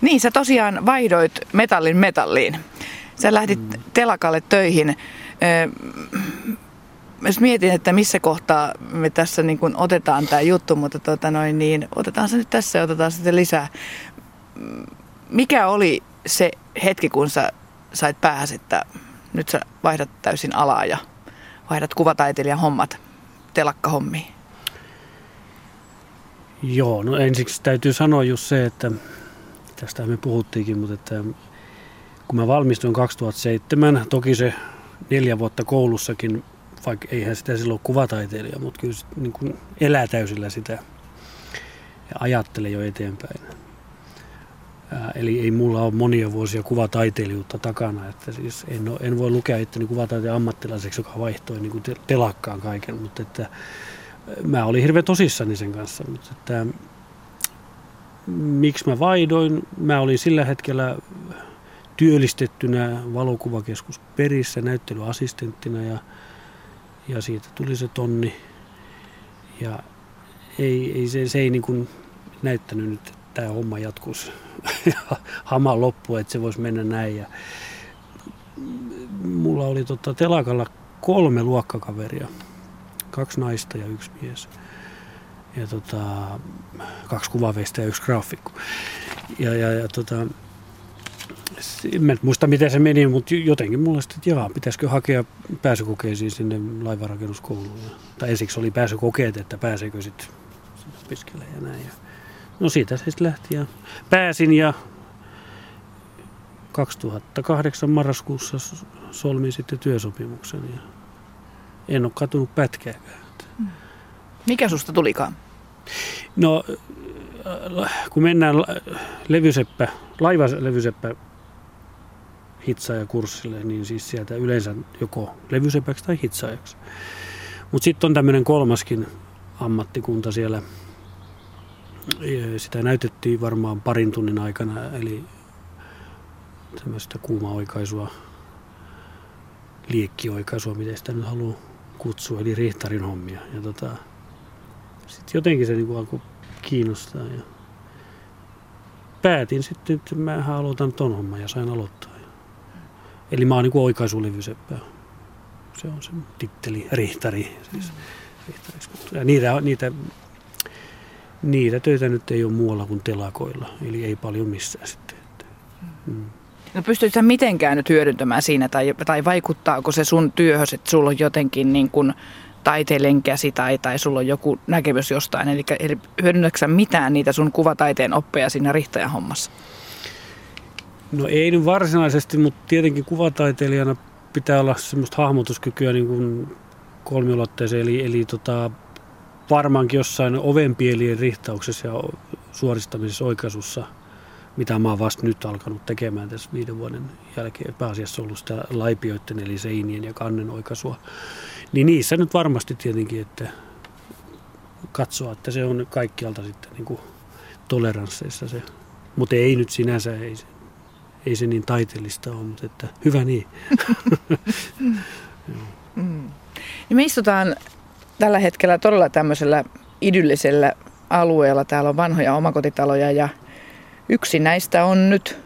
Niin, sä tosiaan vaihdoit metallin metalliin. Sä lähdit mm. telakalle töihin. Jos mietin, että missä kohtaa me tässä niin kuin otetaan tämä juttu, mutta tota noin, niin otetaan se nyt tässä ja otetaan sitten lisää. Mikä oli se hetki, kun sä sait päähäs, että nyt sä vaihdat täysin alaa ja vaihdat kuvataiteilijan hommat telakkahommiin? Joo, no ensiksi täytyy sanoa just se, että tästä me puhuttiinkin, mutta että kun mä valmistuin 2007, toki se neljä vuotta koulussakin, vaikka eihän sitä silloin kuvataiteilija, mutta kyllä niin kuin elää täysillä sitä ja ajattelee jo eteenpäin. Ää, eli ei mulla ole monia vuosia kuvataiteilijuutta takana, että siis en, ole, en voi lukea itteni kuvataiteen ammattilaiseksi, joka vaihtoi niin kuin telakkaan kaiken, mutta että mä olin hirveän tosissani sen kanssa, mutta että miksi mä vaidoin, mä olin sillä hetkellä työllistettynä valokuvakeskus perissä näyttelyassistenttina ja, ja siitä tuli se tonni. Ja ei, ei se, se ei niin kuin näyttänyt nyt, että tämä homma jatkuisi hama loppu, että se voisi mennä näin. Ja mulla oli tota telakalla kolme luokkakaveria, kaksi naista ja yksi mies. Ja tota, kaksi kuvaveista ja yksi graafikko. Ja, ja, ja tota, en muista miten se meni, mutta jotenkin mulla sitten, että jaa, pitäisikö hakea pääsykokeisiin sinne laivarakennuskouluun. Tai ensiksi oli pääsykokeet, että pääseekö sitten opiskelemaan ja näin. No siitä se sitten lähti ja pääsin ja 2008 marraskuussa solmin sitten työsopimuksen ja en ole katunut pätkääkään. Mikä susta tulikaan? No, kun mennään levyseppä, laivalevyseppä hitsaajakurssille, niin siis sieltä yleensä joko levysepäksi tai hitsaajaksi. Mutta sitten on tämmöinen kolmaskin ammattikunta siellä. Sitä näytettiin varmaan parin tunnin aikana, eli tämmöistä kuuma-oikaisua, liekkioikaisua, miten sitä nyt haluaa kutsua, eli rihtarin hommia. Ja tota, sitten jotenkin se niinku alkoi kiinnostaa ja päätin sitten, että mä aloitan ton homman ja sain aloittaa. Eli mä oon niin oikaisulevyseppä. Se on se titteli, rihtari. Siis, ja niitä, niitä, niitä töitä nyt ei ole muualla kuin telakoilla, eli ei paljon missään sitten. Mm. No pystytkö mitenkään nyt hyödyntämään siinä, tai, tai vaikuttaako se sun työhön, että sulla on jotenkin niin kuin taiteilijan käsi tai, tai sulla on joku näkemys jostain, eli, eli hyödynnätkö mitään niitä sun kuvataiteen oppeja siinä rihtajan hommassa? No ei nyt varsinaisesti, mutta tietenkin kuvataiteilijana pitää olla semmoista hahmotuskykyä niin kuin kolmiulotteeseen, eli, eli tota, varmaankin jossain ovenpielien rihtauksessa ja suoristamisessa oikaisussa, mitä mä oon vasta nyt alkanut tekemään tässä viiden vuoden jälkeen, pääasiassa ollut sitä laipioiden eli seinien ja kannen oikaisua, niin niissä nyt varmasti tietenkin, että katsoa, että se on kaikkialta sitten niin kuin toleransseissa se, mutta ei nyt sinänsä, ei se ei se niin taiteellista ole, mutta että hyvä niin. mm. Niin me istutaan tällä hetkellä todella tämmöisellä idyllisellä alueella. Täällä on vanhoja omakotitaloja ja yksi näistä on nyt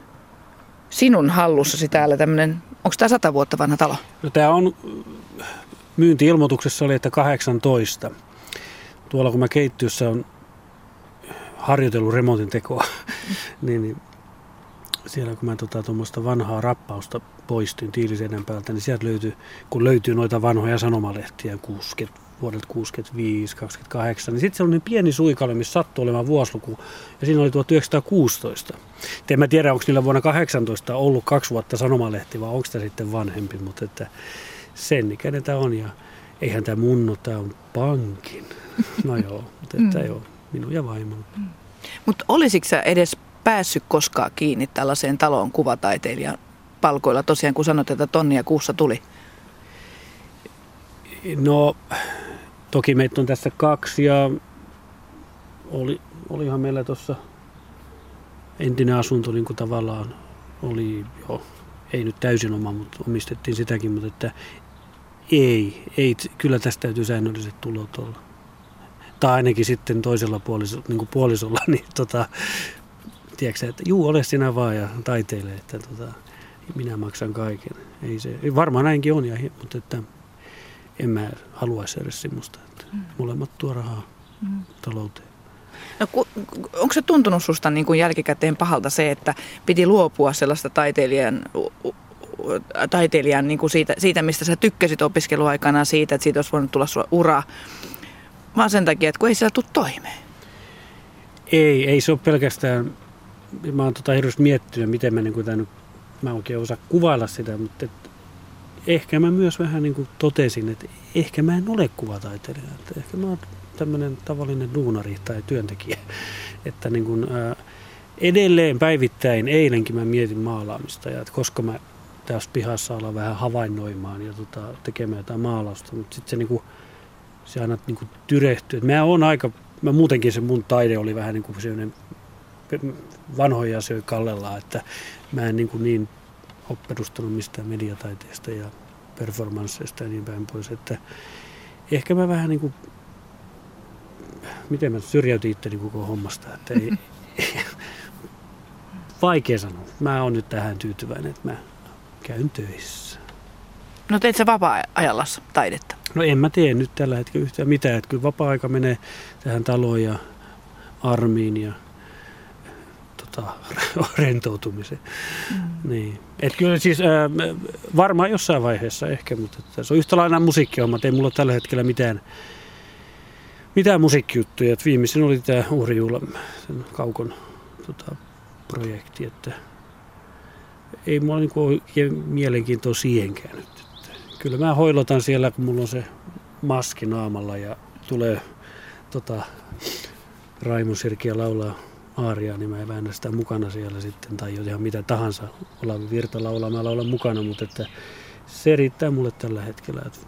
sinun hallussasi täällä tämmöinen, onko tämä sata vuotta vanha talo? No tämä on, myynti-ilmoituksessa oli, että 18. Tuolla kun mä keittiössä on harjoitellut remontin tekoa, niin, niin siellä kun mä tota, tuommoista vanhaa rappausta poistin tiiliseinän päältä, niin sieltä löytyi, kun löytyy noita vanhoja sanomalehtiä 60, vuodelta 65, 28, niin sitten se oli niin pieni suikale, missä sattui olemaan vuosiluku, ja siinä oli 1916. Et en mä tiedä, onko niillä vuonna 18 ollut kaksi vuotta sanomalehti, vai onko tämä sitten vanhempi, mutta että sen ikäinen tämä on, ja eihän tämä munno, tämä on pankin. No joo, mutta että mm. joo, minun ja vaimon. Mm. Mutta olisitko sä edes päässyt koskaan kiinni tällaiseen taloon kuvataiteilijan palkoilla tosiaan, kun sanoit, että tonnia kuussa tuli? No, toki meitä on tässä kaksi ja oli, olihan meillä tuossa entinen asunto niin kuin tavallaan oli jo, ei nyt täysin oma, mutta omistettiin sitäkin, mutta että ei, ei kyllä tästä täytyy säännölliset tulot olla. Tai ainakin sitten toisella puolisolla, niin kuin puolisolla, niin tota, tiedätkö, että juu, ole sinä vaan ja taiteile, että tota, minä maksan kaiken. Ei se, varmaan näinkin on, ja, mutta että en mä haluaisi edes semmoista, että mm. molemmat tuo rahaa mm. talouteen. No, ku, onko se tuntunut susta niin kuin jälkikäteen pahalta se, että piti luopua sellaista taiteilijan taiteilijan niin kuin siitä, siitä, mistä sä tykkäsit opiskeluaikana, siitä, että siitä olisi voinut tulla sulla ura, vaan sen takia, että kun ei siellä tule toimeen. Ei, ei se ole pelkästään, mä oon tota hirveästi miettinyt, miten mä, niin kuin tämän, mä oikein osaa kuvailla sitä, mutta et, ehkä mä myös vähän niin kuin totesin, että ehkä mä en ole kuvataiteilija, että ehkä mä oon tämmöinen tavallinen duunari tai työntekijä, että niin kuin, ää, edelleen päivittäin, eilenkin mä mietin maalaamista ja että koska mä tässä pihassa olla vähän havainnoimaan ja tota, tekemään jotain maalausta, mutta sitten se, niinku, se aina niinku tyrehtyy. Mä on aika, mä muutenkin se mun taide oli vähän niinku sellainen vanhoja asioita kallellaan, että mä en niinku niin ole perustanut mistään mediataiteesta ja performansseista ja niin päin pois, että ehkä mä vähän niin kuin, miten mä syrjäytin itteni koko hommasta, että ei, vaikea sanoa. Mä oon nyt tähän tyytyväinen, että mä käyn töissä. No teet sä vapaa-ajalla taidetta? No en mä tee nyt tällä hetkellä yhtään mitään. Että kyllä vapaa-aika menee tähän taloon ja armiin ja tota, rentoutumiseen. Mm. Niin. Et kyllä siis ää, varmaan jossain vaiheessa ehkä, mutta että se on yhtä lailla musiikkihommat. Ei mulla tällä hetkellä mitään, mitään musiikkijuttuja. Et viimeisin oli tämä Uhrijuhla, sen kaukon tota, projekti, että ei mulla niinku oikein mielenkiintoa siihenkään nyt. Kyllä mä hoilotan siellä, kun mulla on se maski naamalla ja tulee tota, Raimo Sirkiä laulaa aaria, niin mä väännän sitä mukana siellä sitten, tai ihan mitä tahansa. Olavi Virta laulaa, mä laulan mukana, mutta että se riittää mulle tällä hetkellä. Että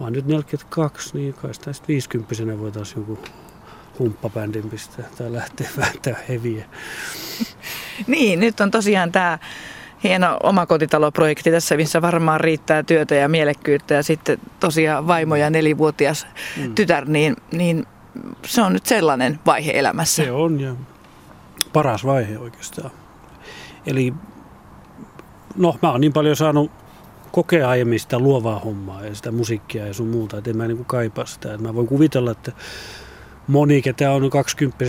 mä oon nyt 42, niin kai sitä sitten 50 voitaisiin joku humppabändin pistää tai lähteä vääntää heviä. niin, nyt on tosiaan tämä hieno omakotitaloprojekti tässä, missä varmaan riittää työtä ja mielekkyyttä ja sitten tosiaan vaimo ja nelivuotias mm. tytär, niin, niin se on nyt sellainen vaihe elämässä. Se on ja paras vaihe oikeastaan. Eli no mä oon niin paljon saanut kokea aiemmin sitä luovaa hommaa ja sitä musiikkia ja sun muuta, että en mä niin kaipaa sitä. Mä voin kuvitella, että moni, ketä on 20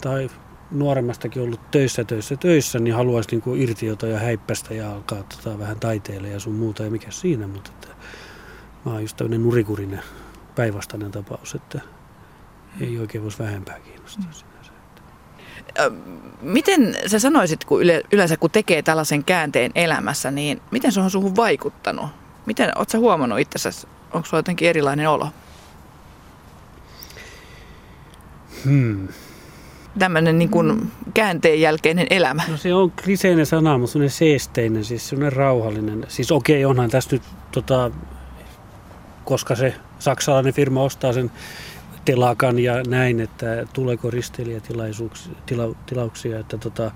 tai nuoremmastakin ollut töissä, töissä, töissä, niin haluaisi niin kuin irti jotain ja häippästä ja alkaa tota, vähän taiteilla ja sun muuta ja mikä siinä, mutta että mä oon just tämmöinen nurikurinen päinvastainen tapaus, että ei oikein voisi vähempää kiinnostaa mm. sinänsä. Miten sä sanoisit, kun yleensä kun tekee tällaisen käänteen elämässä, niin miten se on suhun vaikuttanut? Miten, oot sä huomannut itsessäsi, onko sulla jotenkin erilainen olo? Hmm tämmöinen niin kuin käänteen jälkeinen elämä? No se on kliseinen sana, mutta semmoinen seesteinen, siis semmoinen rauhallinen. Siis okei, onhan tässä nyt, tota, koska se saksalainen firma ostaa sen telakan ja näin, että tuleeko risteilijätilauksia, että tota,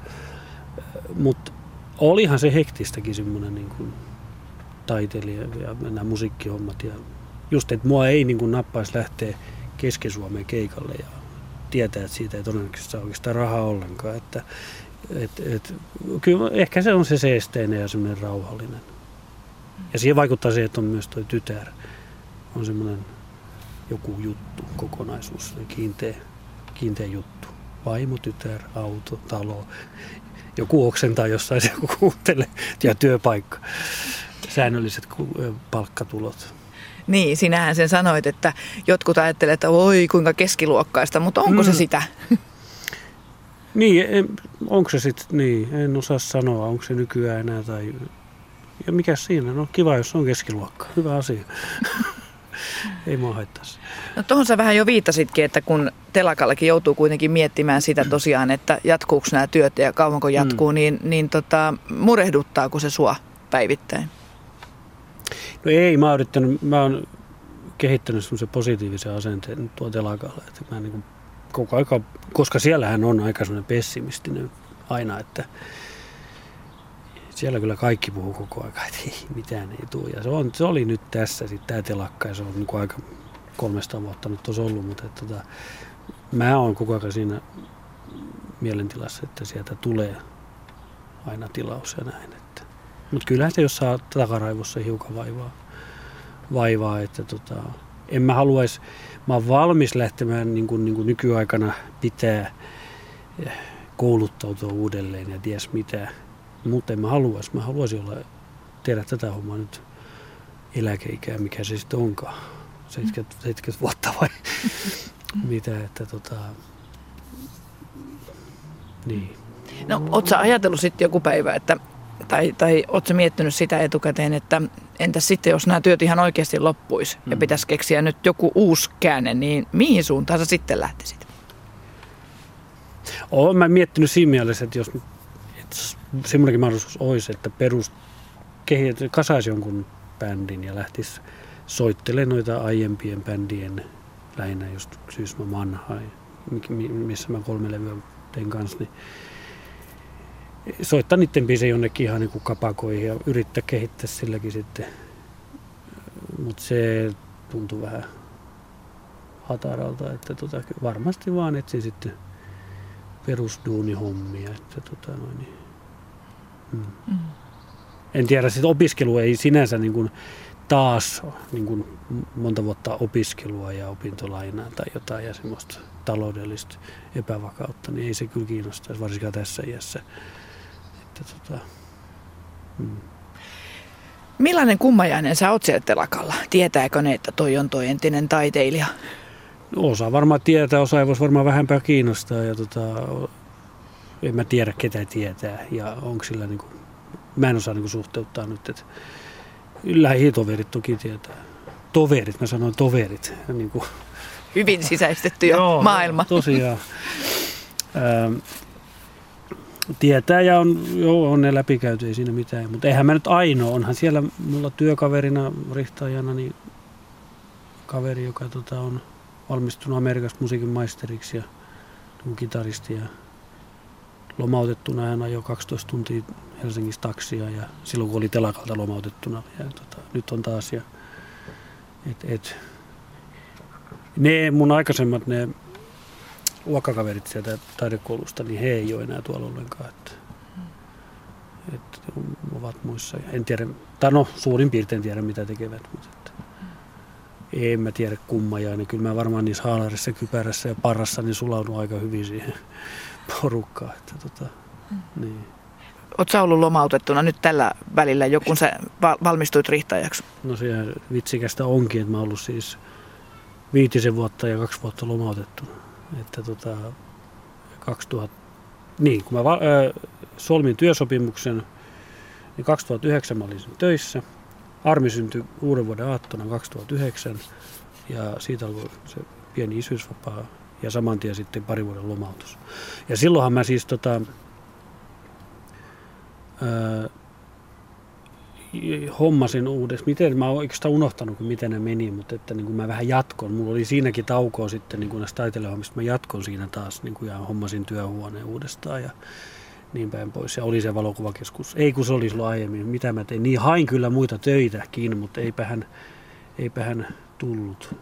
mutta olihan se hektistäkin semmoinen niin kuin taiteilija ja nämä musiikkihommat ja just, että mua ei niin kuin nappaisi lähteä Keski-Suomeen keikalle ja tietää, että siitä ei todennäköisesti saa oikeastaan rahaa ollenkaan. Että, et, et, kyllä ehkä se on se seesteinen ja semmoinen rauhallinen. Ja siihen vaikuttaa se, että on myös tuo tytär. On semmoinen joku juttu, kokonaisuus, kiinteä, kiinteä juttu. Vaimo, tytär, auto, talo. Joku oksentaa jossain, joku kuuntelee ja työpaikka. Säännölliset palkkatulot. Niin, sinähän sen sanoit, että jotkut ajattelevat, että oi kuinka keskiluokkaista, mutta onko mm. se sitä? Niin, en, onko se sitten, niin, en osaa sanoa, onko se nykyään enää tai... Ja mikä siinä, no kiva jos on keskiluokka, hyvä asia. Ei mua haittaisi. No tuohon sä vähän jo viittasitkin, että kun telakallakin joutuu kuitenkin miettimään sitä tosiaan, että jatkuuko nämä työt ja kauanko jatkuu, mm. niin, niin tota, murehduttaako se sua päivittäin? No ei, mä oon yrittänyt, mä oon kehittänyt semmoisen positiivisen asenteen tuo telakalla, että mä niin koko aika, koska siellähän on aika semmoinen pessimistinen aina, että siellä kyllä kaikki puhuu koko aika, että ei mitään ei tule. Ja se, on, se oli nyt tässä sitten tämä telakka ja se on niin aika 300 vuotta nyt tuossa ollut, mutta että, tota, mä oon koko ajan siinä mielentilassa, että sieltä tulee aina tilaus ja näin. Mutta kyllähän se jossain takaraivossa hiukan vaivaa, vaivaa että tota, en mä haluaisi, mä oon valmis lähtemään niin kuin, niin kuin nykyaikana pitää eh, kouluttautua uudelleen ja ties mitä, mutta en mä haluaisi, mä haluaisin olla, tehdä tätä hommaa nyt eläkeikää, mikä se sitten onkaan, 70, 70 vuotta vai mitä, että tota, niin. No, ootko ajatellut sitten joku päivä, että, tai, tai ootko miettinyt sitä etukäteen, että entäs sitten, jos nämä työt ihan oikeasti loppuisi mm. ja pitäisi keksiä nyt joku uusi käänne, niin mihin suuntaan sä sitten lähtisit? Olen mä miettinyt siinä mielessä, että jos että semmoinenkin mahdollisuus olisi, että perus kasaisi jonkun bändin ja lähtisi soittelemaan noita aiempien bändien, lähinnä just Syysma Manhai, missä mä kolme levyä tein kanssa, niin soittaa niiden biisejä jonnekin ihan niin kuin kapakoihin ja yrittää kehittää silläkin sitten. Mutta se tuntuu vähän hataralta, että tota, varmasti vaan etsin sitten perusduunihommia. Että tota, noin, niin. mm. Mm. En tiedä, sitten opiskelu ei sinänsä niin kuin taas niin kuin monta vuotta opiskelua ja opintolainaa tai jotain ja semmoista taloudellista epävakautta, niin ei se kyllä kiinnostaisi, varsinkaan tässä iässä. Että, tota, mm. Millainen kummajainen sä oot siellä telakalla? Tietääkö ne, että toi on toi entinen taiteilija? No, osa varmaan tietää, osa ei voisi varmaan vähempää kiinnostaa. Ja tota, en mä tiedä, ketä tietää. Ja onko sillä niin kuin, mä en osaa niin kuin suhteuttaa nyt, että lähitoverit toki tietää. Toverit, mä sanoin toverit. Niin kuin. Hyvin sisäistetty jo Joo, maailma. Tosiaan. Ähm, tietää ja on, joo, on ne läpikäyty, ei siinä mitään. Mutta eihän mä nyt ainoa, onhan siellä mulla työkaverina, rihtaajana, niin kaveri, joka tota, on valmistunut Amerikasta musiikin maisteriksi ja kitaristi ja lomautettuna hän ajoi 12 tuntia Helsingissä taksia ja silloin kun oli telakalta lomautettuna ja tota, nyt on taas ja et, et, ne mun aikaisemmat ne luokkakaverit sieltä taidekoulusta, niin he ei ole enää tuolla ollenkaan. Että, että ovat muissa. En tiedä, tai no suurin piirtein tiedä mitä tekevät, mutta että, en mä tiedä kummajainen. Kyllä mä varmaan niissä haalarissa, kypärässä ja parassa niin sulaudun aika hyvin siihen porukkaan. Että, tota, mm. niin. Oletko ollut lomautettuna nyt tällä välillä, joku sä valmistuit rihtaajaksi? No se vitsikästä onkin, että mä oon ollut siis viitisen vuotta ja kaksi vuotta lomautettuna. Että tota, 2000, niin, kun mä va, äh, solmin työsopimuksen, niin 2009 mä olin töissä. Armi syntyi uuden vuoden aattona 2009 ja siitä alkoi se pieni isyysvapaa ja saman tien sitten pari vuoden lomautus. Ja silloinhan mä siis tota, ää, hommasin uudestaan. Miten, mä oon oikeastaan unohtanut, miten ne meni, mutta että niin kuin mä vähän jatkon. Mulla oli siinäkin taukoa sitten niin kuin näistä taiteilijahommista. Mä jatkon siinä taas niin kuin, ja hommasin työhuoneen uudestaan ja niin päin pois. Ja oli se valokuvakeskus. Ei kun se oli silloin aiemmin. Mitä mä tein? Niin hain kyllä muita töitäkin, mutta eipähän, eipähän tullut.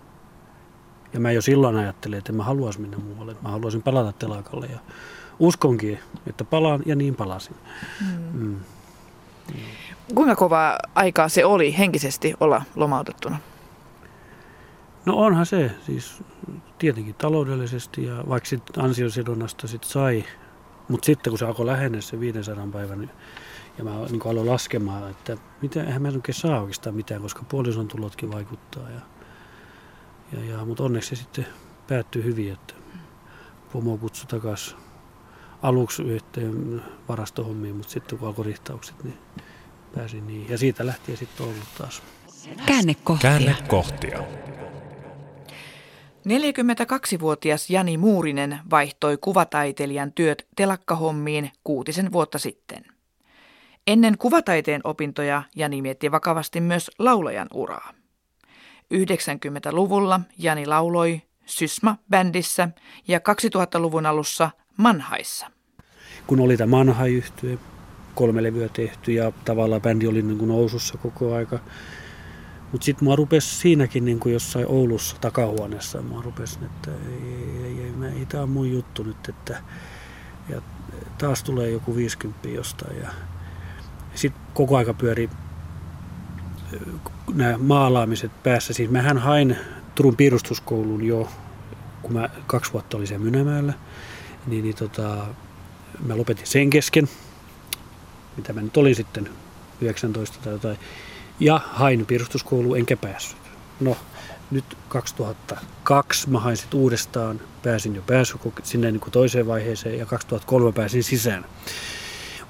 Ja mä jo silloin ajattelin, että en mä haluaisi mennä muualle. Mä haluaisin palata telakalle ja uskonkin, että palaan ja niin palasin. Mm. Mm. Kuinka kova aikaa se oli henkisesti olla lomautettuna? No onhan se, siis tietenkin taloudellisesti ja vaikka sit ansiosidonnasta sit sai, mutta sitten kun se alkoi lähennä se 500 päivän, ja mä niin aloin laskemaan, että mitä, eihän mä oikein saa oikeastaan mitään, koska puolison tulotkin vaikuttaa. Ja, ja, ja, mutta onneksi se sitten päättyi hyvin, että pomo kutsui takaisin aluksi yhteen varastohommiin, mutta sitten kun alkoi rihtaukset, niin pääsin niin. Ja siitä lähtien sitten ollut taas. Käännekohtia. Käännekohtia. 42-vuotias Jani Muurinen vaihtoi kuvataiteilijan työt telakkahommiin kuutisen vuotta sitten. Ennen kuvataiteen opintoja Jani mietti vakavasti myös laulajan uraa. 90-luvulla Jani lauloi Sysma-bändissä ja 2000-luvun alussa Manhaissa. Kun oli tämä Manhai-yhtye, kolme levyä tehty ja tavallaan bändi oli niin kuin nousussa koko aika. Mutta sitten mua rupesi siinäkin niin kuin jossain Oulussa takahuoneessa, mua rupesi, että ei, ei, ei, ei, ei tämä on mun juttu nyt, että, ja taas tulee joku 50 jostain ja sitten koko aika pyöri nämä maalaamiset päässä. Siis mähän hain Turun piirustuskouluun jo, kun mä kaksi vuotta olin siellä Mynämäellä, niin, niin tota, mä lopetin sen kesken, mitä mä nyt olin sitten 19 tai jotain, ja hain piirustuskouluun enkä päässyt. No, nyt 2002 mä hain sitten uudestaan, pääsin jo pääsy sinne niin kuin toiseen vaiheeseen ja 2003 pääsin sisään.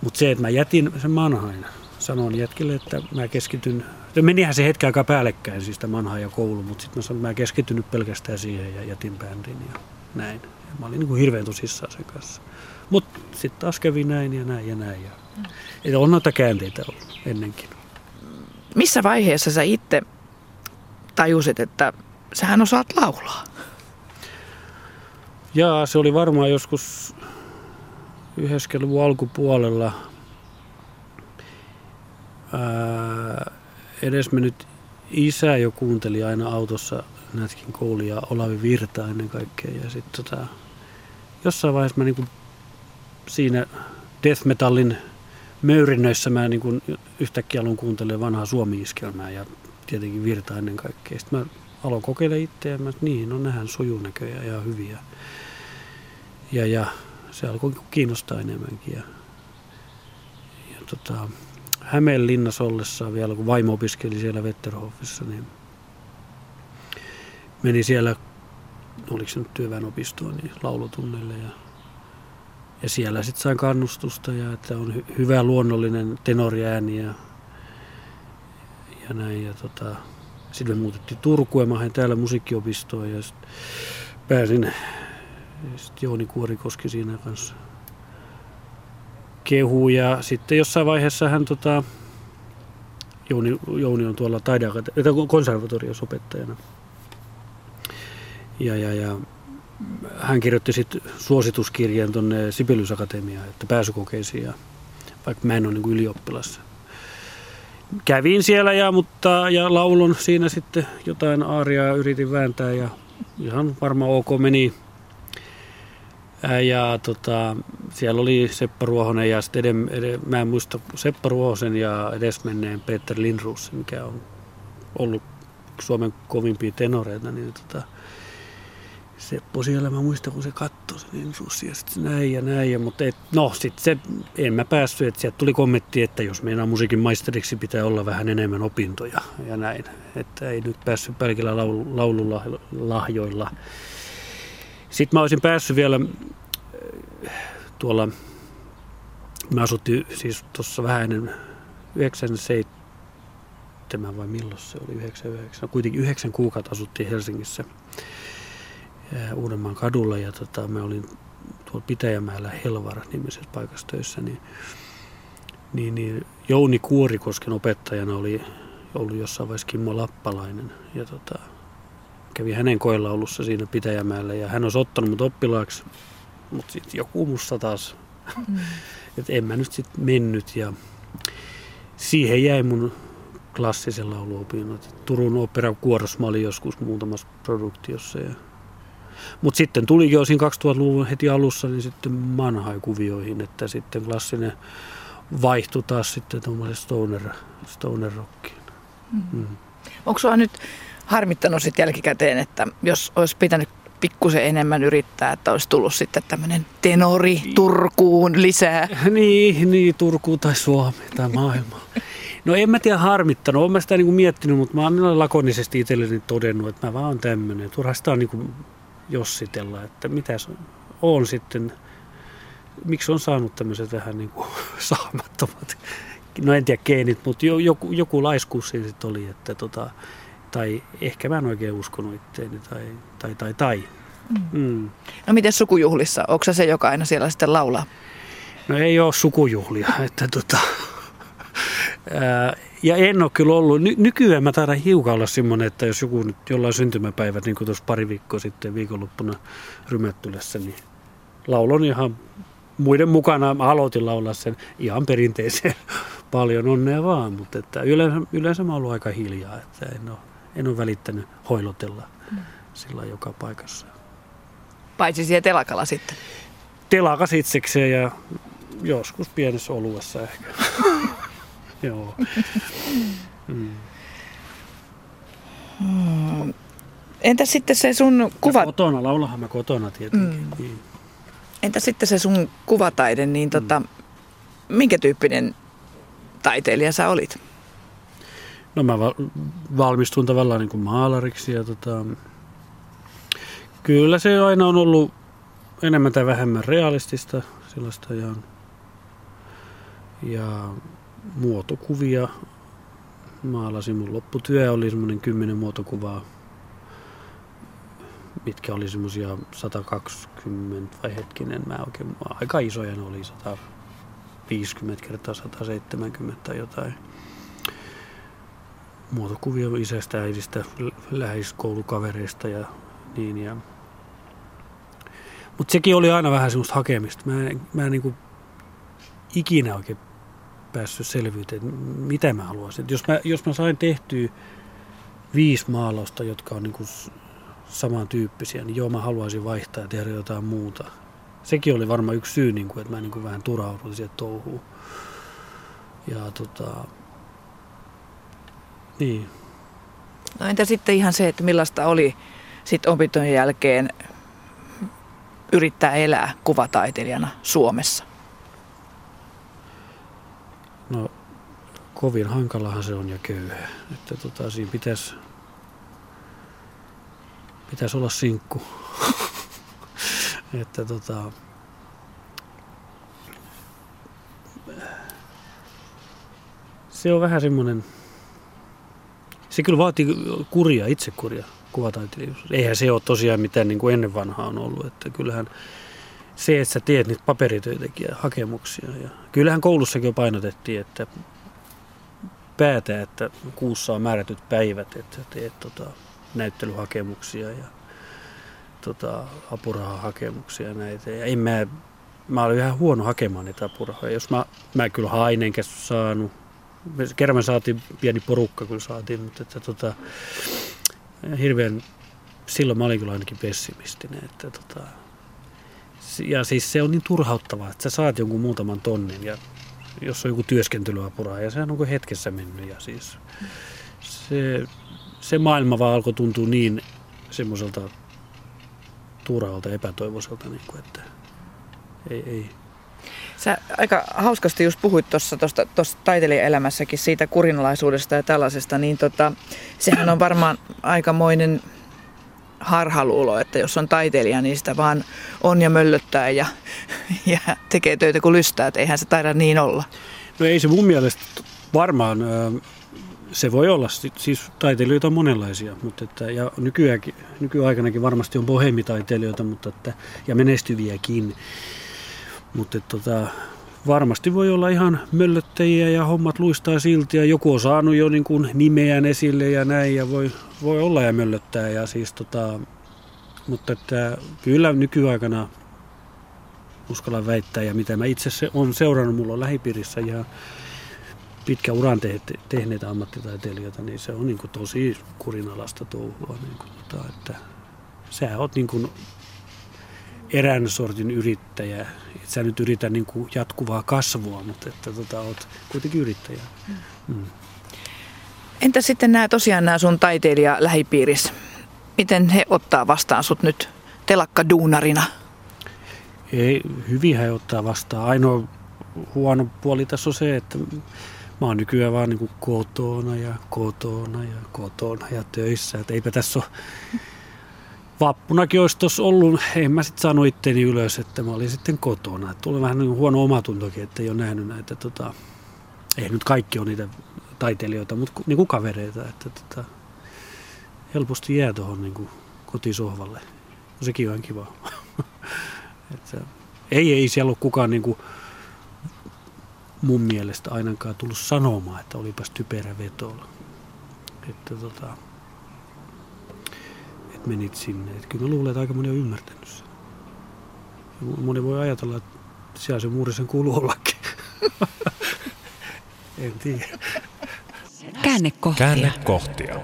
Mutta se, että mä jätin sen Manhain, sanon jätkille, että mä keskityn, menihän se hetken aikaa päällekkäin siis tämä Manhain ja koulu, mutta sitten mä sanoin, että mä keskityn nyt pelkästään siihen ja jätin bändin ja näin. Ja mä olin niin kuin hirveän tosissaan sen kanssa. Mutta sitten taas kävi näin ja näin ja näin. Ja, mm. on noita käänteitä ollut ennenkin. Missä vaiheessa sä itse tajusit, että sähän osaat laulaa? Jaa, se oli varmaan joskus 90-luvun alkupuolella. Ää, edesmennyt isä jo kuunteli aina autossa Nätkin Kouli ja Olavi Virta ennen kaikkea. Ja sitten tota, jossain vaiheessa mä niinku siinä death metallin möyrinnöissä mä niinku yhtäkkiä aloin kuuntelemaan vanhaa suomi-iskelmää ja tietenkin virta ennen kaikkea. Sitten mä aloin kokeilla itseä ja mä, niin, no nehän sujuu näköjään ja hyviä. Ja, ja se alkoi kiinnostaa enemmänkin. Ja, ja tota, Hämeenlinnassa ollessa vielä, kun vaimo opiskeli siellä Wetterhofissa, niin meni siellä, oliko se nyt työväenopistoon, niin laulutunnille ja, ja siellä sitten sain kannustusta ja että on hy, hyvä luonnollinen tenoriääni ja, ja näin. Ja tota, sitten me muutettiin Turkuun ja mä hain täällä musiikkiopistoon ja sit pääsin, sitten Jooni Kuorikoski siinä kanssa kehu ja sitten jossain vaiheessa hän tota, Jouni, Jouni on tuolla konservatoriossa opettajana. Ja, ja, ja hän kirjoitti sitten suosituskirjeen tuonne Sibelius Akatemiaan, että pääsykokeisiin, ja, vaikka mä en ole niin ylioppilas. Kävin siellä ja, mutta, ja laulun siinä sitten jotain aaria yritin vääntää ja ihan varmaan ok meni ja tota, siellä oli Seppo Ruohonen ja sitten edem, edem, mä en muista Seppo Ruohosen ja edesmenneen Peter Lindruus, mikä on ollut Suomen kovimpia tenoreita, niin tota, Seppo siellä, mä muistan kun se katsoi se Lindruus ja sitten näin ja näin, ja, mutta et, no sitten se, en mä päässyt, että sieltä tuli kommentti, että jos meinaa musiikin maisteriksi pitää olla vähän enemmän opintoja ja näin, että ei nyt päässyt pelkillä laulu, laululahjoilla. Sitten mä olisin päässyt vielä äh, tuolla, mä asuttiin siis tuossa vähän ennen 97 vai milloin se oli, 99, no kuitenkin yhdeksän kuukautta asuttiin Helsingissä Uudenmaan kadulla ja tota, mä olin tuolla Pitäjämäellä Helvara nimisessä paikassa töissä, niin, niin, niin Jouni Kuorikosken opettajana oli ollut jossain vaiheessa Kimmo Lappalainen ja tota, kävi hänen koelaulussa siinä Pitäjämäellä ja hän olisi ottanut mut oppilaaksi, mutta sitten joku musta taas, mm. että en mä nyt sitten mennyt ja siihen jäi mun klassisen lauluopinnot. Turun opera kuorossa mä olin joskus muutamassa produktiossa ja mutta sitten tuli jo siinä 2000-luvun heti alussa niin sitten Manhai-kuvioihin, että sitten klassinen vaihtui taas sitten tuommoiseen stoner, stoner rockiin. Mm. Mm. Onko sulla nyt harmittanut sitten jälkikäteen, että jos olisi pitänyt pikkusen enemmän yrittää, että olisi tullut sitten tämmöinen tenori Turkuun lisää. Niin, niin Turkuun tai Suomi tai maailma. No en mä tiedä harmittanut, olen mä sitä niin miettinyt, mutta mä oon lakonisesti itselleni todennut, että mä vaan tämmöinen. Turha sitä on niin jossitella, että mitä se on sitten, miksi on saanut tämmöiset vähän niin kuin saamattomat, no en tiedä geenit, mutta joku, joku laiskuus siinä sitten oli, että tota, tai ehkä mä en oikein uskonut itteeni tai tai tai. tai. Mm. Mm. No miten sukujuhlissa? Onko se joka aina siellä sitten laulaa? No ei ole sukujuhlia. Että tota, ja en ole kyllä ollut. Ny- nykyään mä taidan hiukan olla semmoinen, että jos joku nyt jollain syntymäpäivät, niin kuin tuossa pari viikkoa sitten viikonloppuna Rymättylässä, niin laulon ihan muiden mukana. Mä aloitin laulaa sen ihan perinteiseen paljon onnea vaan, mutta että yleensä, yleensä mä oon ollut aika hiljaa, että en ole en ole välittänyt hoilotella mm. sillä joka paikassa. Paitsi siellä telakalla sitten? telakas itsekseen ja joskus pienessä oluessa ehkä. Joo. Mm. Hmm. Entä sitten se sun kuva... Ja kotona, laulahan mä kotona tietenkin. Mm. Niin. Entä sitten se sun kuvataide, niin tota, mm. minkä tyyppinen taiteilija sä olit? No mä valmistuin tavallaan niin kuin maalariksi ja tota, kyllä se aina on ollut enemmän tai vähemmän realistista sellaista ja, ja muotokuvia maalasin. Mun lopputyö oli semmoinen kymmenen muotokuvaa, mitkä oli semmoisia 120 vai hetkinen, mä oikein, aika isoja ne oli 150 kertaa 170 tai jotain muotokuvia isästä, äidistä, läheiskoulukavereista ja niin. Ja... Mutta sekin oli aina vähän semmoista hakemista. Mä en, mä en niin kuin ikinä oikein päässyt selvyyteen, mitä mä haluaisin. jos, mä, jos mä sain tehtyä viisi maalausta, jotka on niin kuin samantyyppisiä, niin joo, mä haluaisin vaihtaa ja tehdä jotain muuta. Sekin oli varmaan yksi syy, niin kuin, että mä niin kuin vähän turhauduin siihen touhuun. Ja tota, niin. No entä sitten ihan se, että millaista oli sitten opintojen jälkeen yrittää elää kuvataiteilijana Suomessa? No kovin hankalahan se on ja köyhä. Että tota, siinä pitäisi pitäisi olla sinkku. että tota, se on vähän semmoinen se kyllä vaatii kuria, itsekuria kuvataiteilijuus. Eihän se ole tosiaan mitään niin kuin ennen vanhaa on ollut. Että kyllähän se, että sä teet niitä paperitöitäkin ja hakemuksia. Ja kyllähän koulussakin jo painotettiin, että päätä, että kuussa on määrätyt päivät, että teet tota, näyttelyhakemuksia ja tota, apurahahakemuksia ja näitä. Ja en mä, mä olin ihan huono hakemaan niitä apurahoja. Jos mä, mä kyllä hain enkä saanut, kerran me saatiin pieni porukka, kun saatiin, mutta että, tota, hirveän, silloin mä olin kyllä ainakin pessimistinen. Että, tota, ja siis se on niin turhauttavaa, että sä saat jonkun muutaman tonnin ja jos on joku työskentelyapura ja sehän on kuin hetkessä mennyt ja siis se, se maailma vaan alkoi tuntua niin semmoiselta turhalta epätoivoiselta, niin kuin, että ei, ei, Sä aika hauskasti just puhuit tuossa taiteilijaelämässäkin siitä kurinalaisuudesta ja tällaisesta, niin tota, sehän on varmaan aikamoinen harhaluulo, että jos on taiteilija, niin sitä vaan on ja möllöttää ja, ja tekee töitä kuin lystää, että eihän se taida niin olla. No ei se mun mielestä varmaan, se voi olla, siis taiteilijoita on monenlaisia, mutta että, ja nykyaikanakin varmasti on bohemitaiteilijoita mutta että, ja menestyviäkin. Mutta tota, varmasti voi olla ihan möllöttäjiä ja hommat luistaa silti ja joku on saanut jo niin kuin nimeään esille ja näin ja voi, voi olla ja möllöttää. Ja siis tota, mutta että kyllä nykyaikana uskallan väittää ja mitä mä itse se on seurannut, mulla on lähipiirissä ihan pitkä uran te- te- tehneitä ammattitaiteilijoita, niin se on niin kuin tosi kurinalasta touhua. Niin kuin, tota, että sä oot niin kuin erään sortin yrittäjä. Et sä nyt yritä niin kuin jatkuvaa kasvua, mutta että tota, oot kuitenkin yrittäjä. Mm. Entä sitten nämä tosiaan nämä sun taiteilija lähipiirissä? Miten he ottaa vastaan sut nyt telakka duunarina? Ei, hyvin he ottaa vastaan. Ainoa huono puoli tässä on se, että mä oon nykyään vaan niin kuin kotona ja kotona ja kotona ja töissä. Että eipä tässä ole vappunakin olisi tuossa ollut, en mä sitten saanut itteni ylös, että mä olin sitten kotona. Et tuli vähän niin huono omatuntokin, että ei ole nähnyt näitä, tota, ei nyt kaikki ole niitä taiteilijoita, mutta niin kuin kavereita, että tota, helposti jää tuohon niin kotisohvalle. No, sekin on ihan kiva. että, ei, ei siellä ole kukaan niin kuin, mun mielestä ainakaan tullut sanomaan, että olipas typerä vetolla. Että tota, menit sinne. Että kyllä mä luulen, että aika moni on ymmärtänyt sen. Ja moni voi ajatella, että siellä se muurisen kuuluu ollakin. en tiedä. Käännekohtia. Käännekohtia.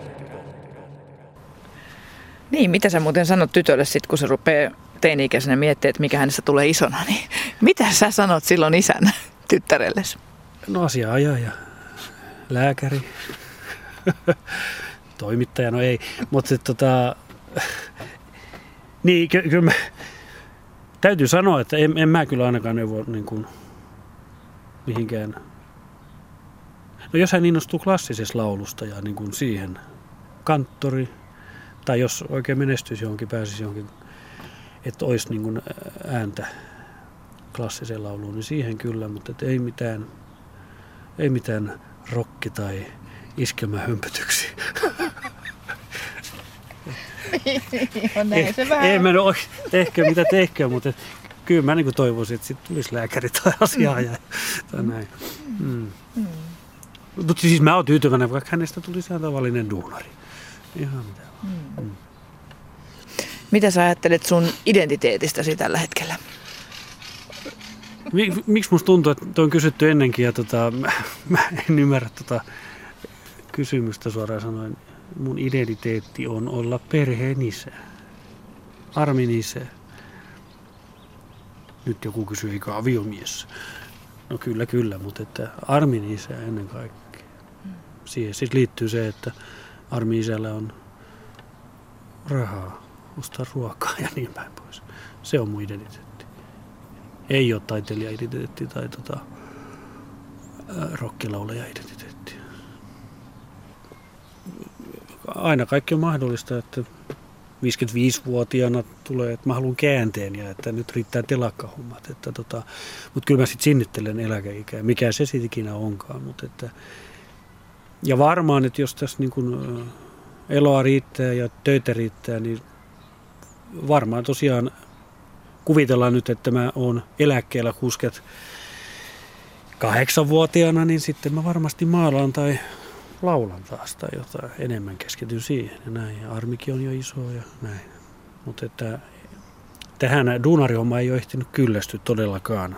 Niin, mitä sä muuten sanot tytölle sitten, kun se rupeaa teini-ikäisenä miettii, että mikä hänestä tulee isona, niin mitä sä sanot silloin isänä tyttärellesi? No asiaajaja, lääkäri, toimittaja, no ei. Mutta tota, niin, ky- kyllä mä, täytyy sanoa, että en, en mä kyllä ainakaan neuvo niin kuin, mihinkään. No jos hän innostuu klassisesta laulusta ja niin kuin siihen kanttori, tai jos oikein menestyisi johonkin, pääsisi johonkin, että olisi niin kuin ääntä klassiseen lauluun, niin siihen kyllä, mutta et ei mitään, ei mitään rokki- tai iskelmähömpötyksiä. On näin se vähän. Ei mä no, ehkä mitä tehkää, mutta kyllä mä niin toivoisin, että sitten tulisi lääkäri tai asiaaja tai näin. Mm. Mm. Mutta siis mä oon tyytyväinen, vaikka hänestä tulisi ihan tavallinen duunari. Ihan mitä mm. Mm. Mitä sä ajattelet sun identiteetistäsi tällä hetkellä? Miksi musta tuntuu, että tuo on kysytty ennenkin ja tota, mä en ymmärrä tota kysymystä suoraan sanoen. Mun identiteetti on olla perheen isä. Armin isä. Nyt joku kysyy, eikö aviomies? No kyllä, kyllä, mutta että Armin isä ennen kaikkea. Siihen siis liittyy se, että Armin isällä on rahaa ostaa ruokaa ja niin päin pois. Se on mun identiteetti. Ei ole taiteilija-identiteetti tai tota, rockilaulaja-identiteetti. Aina kaikki on mahdollista, että 55-vuotiaana tulee, että mä haluan käänteen ja että nyt riittää telakkahommat. Että tota, mutta kyllä mä sitten sinnittelen eläkeikää, mikä se sitten ikinä onkaan. Mutta että, ja varmaan, että jos tässä niin kun eloa riittää ja töitä riittää, niin varmaan tosiaan kuvitellaan nyt, että mä oon eläkkeellä 68-vuotiaana, niin sitten mä varmasti maalaan tai laulan taas tai jotain enemmän keskityn siihen ja näin. Ja armikin on jo iso ja näin. Mutta että tähän duunarihomma ei ole ehtinyt kyllästyä todellakaan.